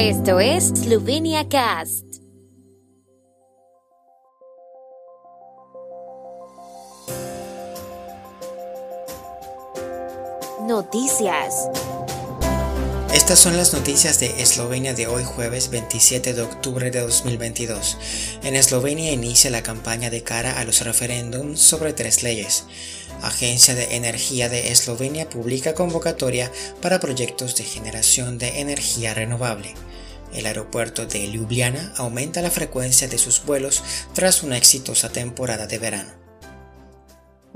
Esto es Slovenia Cast. Noticias. Estas son las noticias de Eslovenia de hoy jueves 27 de octubre de 2022. En Eslovenia inicia la campaña de cara a los referéndums sobre tres leyes. Agencia de Energía de Eslovenia publica convocatoria para proyectos de generación de energía renovable. El aeropuerto de Ljubljana aumenta la frecuencia de sus vuelos tras una exitosa temporada de verano.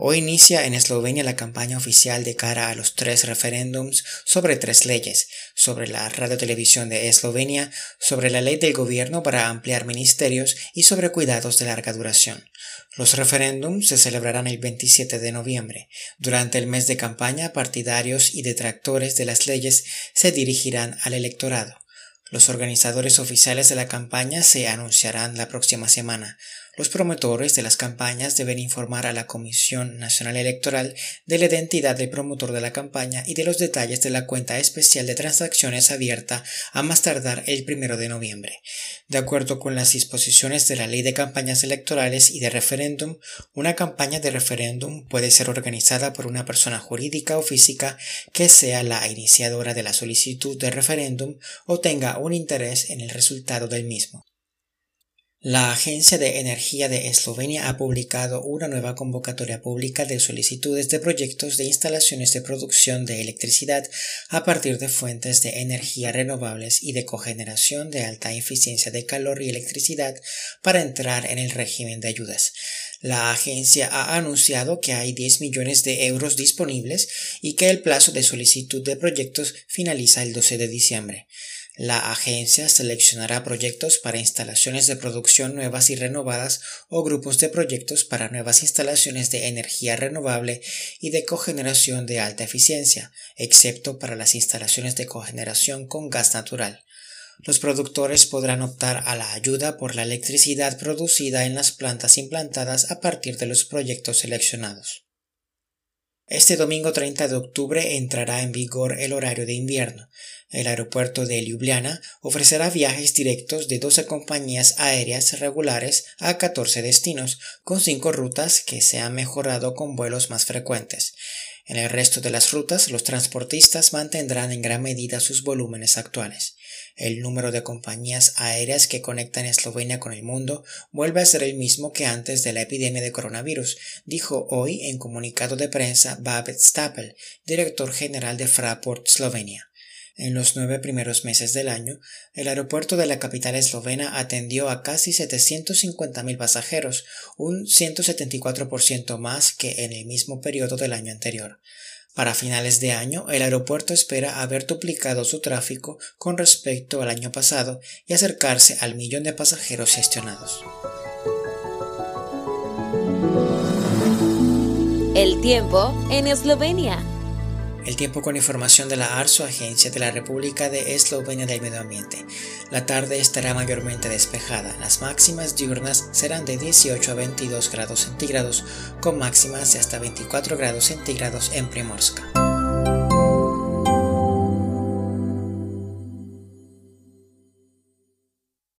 Hoy inicia en Eslovenia la campaña oficial de cara a los tres referéndums sobre tres leyes, sobre la radiotelevisión de Eslovenia, sobre la ley del gobierno para ampliar ministerios y sobre cuidados de larga duración. Los referéndums se celebrarán el 27 de noviembre. Durante el mes de campaña, partidarios y detractores de las leyes se dirigirán al electorado. Los organizadores oficiales de la campaña se anunciarán la próxima semana. Los promotores de las campañas deben informar a la Comisión Nacional Electoral de la identidad del promotor de la campaña y de los detalles de la cuenta especial de transacciones abierta a más tardar el 1 de noviembre. De acuerdo con las disposiciones de la Ley de Campañas Electorales y de Referéndum, una campaña de referéndum puede ser organizada por una persona jurídica o física que sea la iniciadora de la solicitud de referéndum o tenga un interés en el resultado del mismo. La Agencia de Energía de Eslovenia ha publicado una nueva convocatoria pública de solicitudes de proyectos de instalaciones de producción de electricidad a partir de fuentes de energía renovables y de cogeneración de alta eficiencia de calor y electricidad para entrar en el régimen de ayudas. La agencia ha anunciado que hay 10 millones de euros disponibles y que el plazo de solicitud de proyectos finaliza el 12 de diciembre. La agencia seleccionará proyectos para instalaciones de producción nuevas y renovadas o grupos de proyectos para nuevas instalaciones de energía renovable y de cogeneración de alta eficiencia, excepto para las instalaciones de cogeneración con gas natural. Los productores podrán optar a la ayuda por la electricidad producida en las plantas implantadas a partir de los proyectos seleccionados. Este domingo 30 de octubre entrará en vigor el horario de invierno. El aeropuerto de Ljubljana ofrecerá viajes directos de 12 compañías aéreas regulares a 14 destinos, con 5 rutas que se han mejorado con vuelos más frecuentes. En el resto de las rutas, los transportistas mantendrán en gran medida sus volúmenes actuales. El número de compañías aéreas que conectan Eslovenia con el mundo vuelve a ser el mismo que antes de la epidemia de coronavirus, dijo hoy en comunicado de prensa Babet Stapel, director general de Fraport Slovenia. En los nueve primeros meses del año, el aeropuerto de la capital eslovena atendió a casi 750.000 pasajeros, un 174% más que en el mismo periodo del año anterior. Para finales de año, el aeropuerto espera haber duplicado su tráfico con respecto al año pasado y acercarse al millón de pasajeros gestionados. El tiempo en Eslovenia. El tiempo con información de la ARSO, Agencia de la República de Eslovenia del Medio Ambiente. La tarde estará mayormente despejada. Las máximas diurnas serán de 18 a 22 grados centígrados, con máximas de hasta 24 grados centígrados en Primorska.